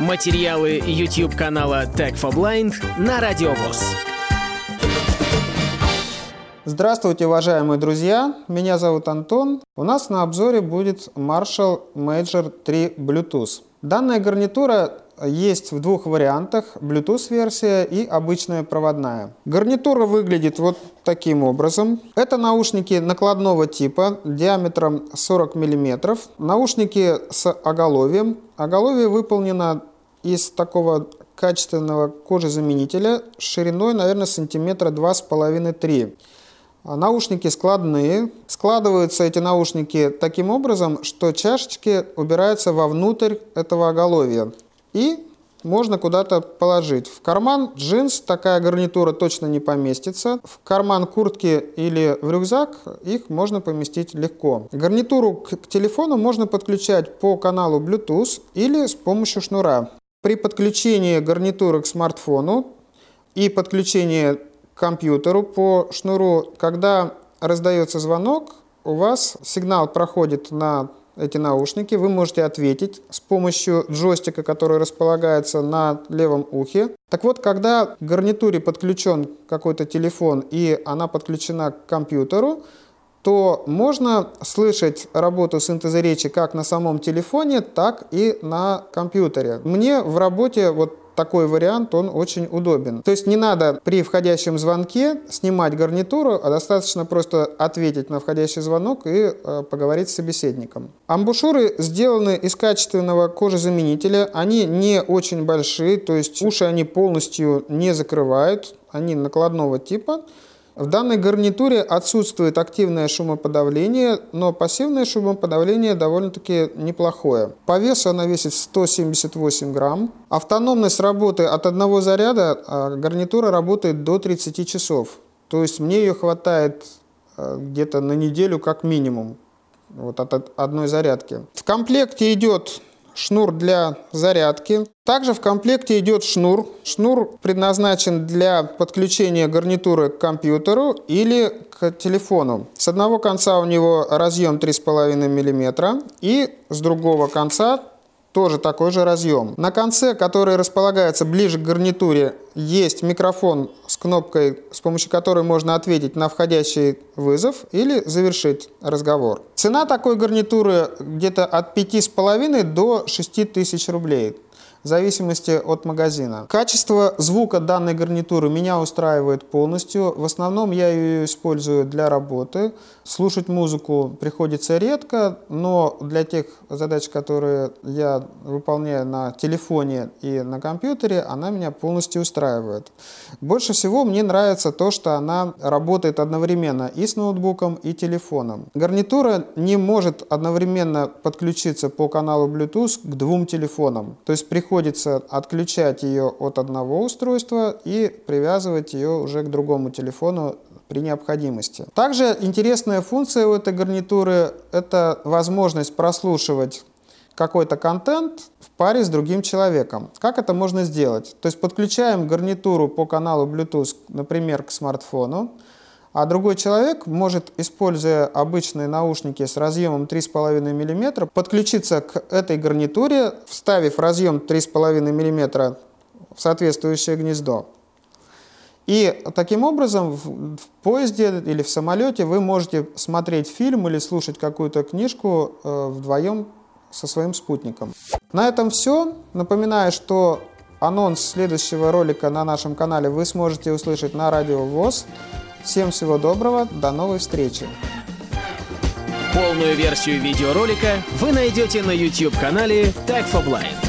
Материалы YouTube канала Tech for Blind на Радиовоз. Здравствуйте, уважаемые друзья! Меня зовут Антон. У нас на обзоре будет Marshall Major 3 Bluetooth. Данная гарнитура есть в двух вариантах, Bluetooth-версия и обычная проводная. Гарнитура выглядит вот таким образом. Это наушники накладного типа диаметром 40 мм. Наушники с оголовьем. Оголовье выполнено из такого качественного кожезаменителя шириной, наверное, сантиметра 2,5-3. Наушники складные. Складываются эти наушники таким образом, что чашечки убираются вовнутрь этого оголовья. И можно куда-то положить. В карман джинс такая гарнитура точно не поместится. В карман куртки или в рюкзак их можно поместить легко. Гарнитуру к телефону можно подключать по каналу Bluetooth или с помощью шнура. При подключении гарнитуры к смартфону и подключении к компьютеру по шнуру, когда раздается звонок, у вас сигнал проходит на эти наушники, вы можете ответить с помощью джойстика, который располагается на левом ухе. Так вот, когда к гарнитуре подключен какой-то телефон и она подключена к компьютеру, то можно слышать работу синтеза речи как на самом телефоне, так и на компьютере. Мне в работе вот такой вариант, он очень удобен. То есть не надо при входящем звонке снимать гарнитуру, а достаточно просто ответить на входящий звонок и э, поговорить с собеседником. Амбушюры сделаны из качественного кожезаменителя, они не очень большие, то есть уши они полностью не закрывают, они накладного типа. В данной гарнитуре отсутствует активное шумоподавление, но пассивное шумоподавление довольно-таки неплохое. По весу она весит 178 грамм. Автономность работы от одного заряда а гарнитура работает до 30 часов. То есть мне ее хватает а, где-то на неделю как минимум вот от одной зарядки. В комплекте идет шнур для зарядки. Также в комплекте идет шнур. Шнур предназначен для подключения гарнитуры к компьютеру или к телефону. С одного конца у него разъем 3,5 мм и с другого конца тоже такой же разъем. На конце, который располагается ближе к гарнитуре, есть микрофон с кнопкой, с помощью которой можно ответить на входящий вызов или завершить разговор. Цена такой гарнитуры где-то от 5,5 до 6 тысяч рублей в зависимости от магазина. Качество звука данной гарнитуры меня устраивает полностью. В основном я ее использую для работы. Слушать музыку приходится редко, но для тех задач, которые я выполняю на телефоне и на компьютере, она меня полностью устраивает. Больше всего мне нравится то, что она работает одновременно и с ноутбуком, и телефоном. Гарнитура не может одновременно подключиться по каналу Bluetooth к двум телефонам. То есть приходится приходится отключать ее от одного устройства и привязывать ее уже к другому телефону при необходимости. Также интересная функция у этой гарнитуры – это возможность прослушивать какой-то контент в паре с другим человеком. Как это можно сделать? То есть подключаем гарнитуру по каналу Bluetooth, например, к смартфону, а другой человек может, используя обычные наушники с разъемом 3,5 мм, подключиться к этой гарнитуре, вставив разъем 3,5 мм в соответствующее гнездо. И таким образом в, в поезде или в самолете вы можете смотреть фильм или слушать какую-то книжку э, вдвоем со своим спутником. На этом все. Напоминаю, что анонс следующего ролика на нашем канале вы сможете услышать на радио ВОЗ. Всем всего доброго, до новой встречи. Полную версию видеоролика вы найдете на YouTube-канале Tag for Blind.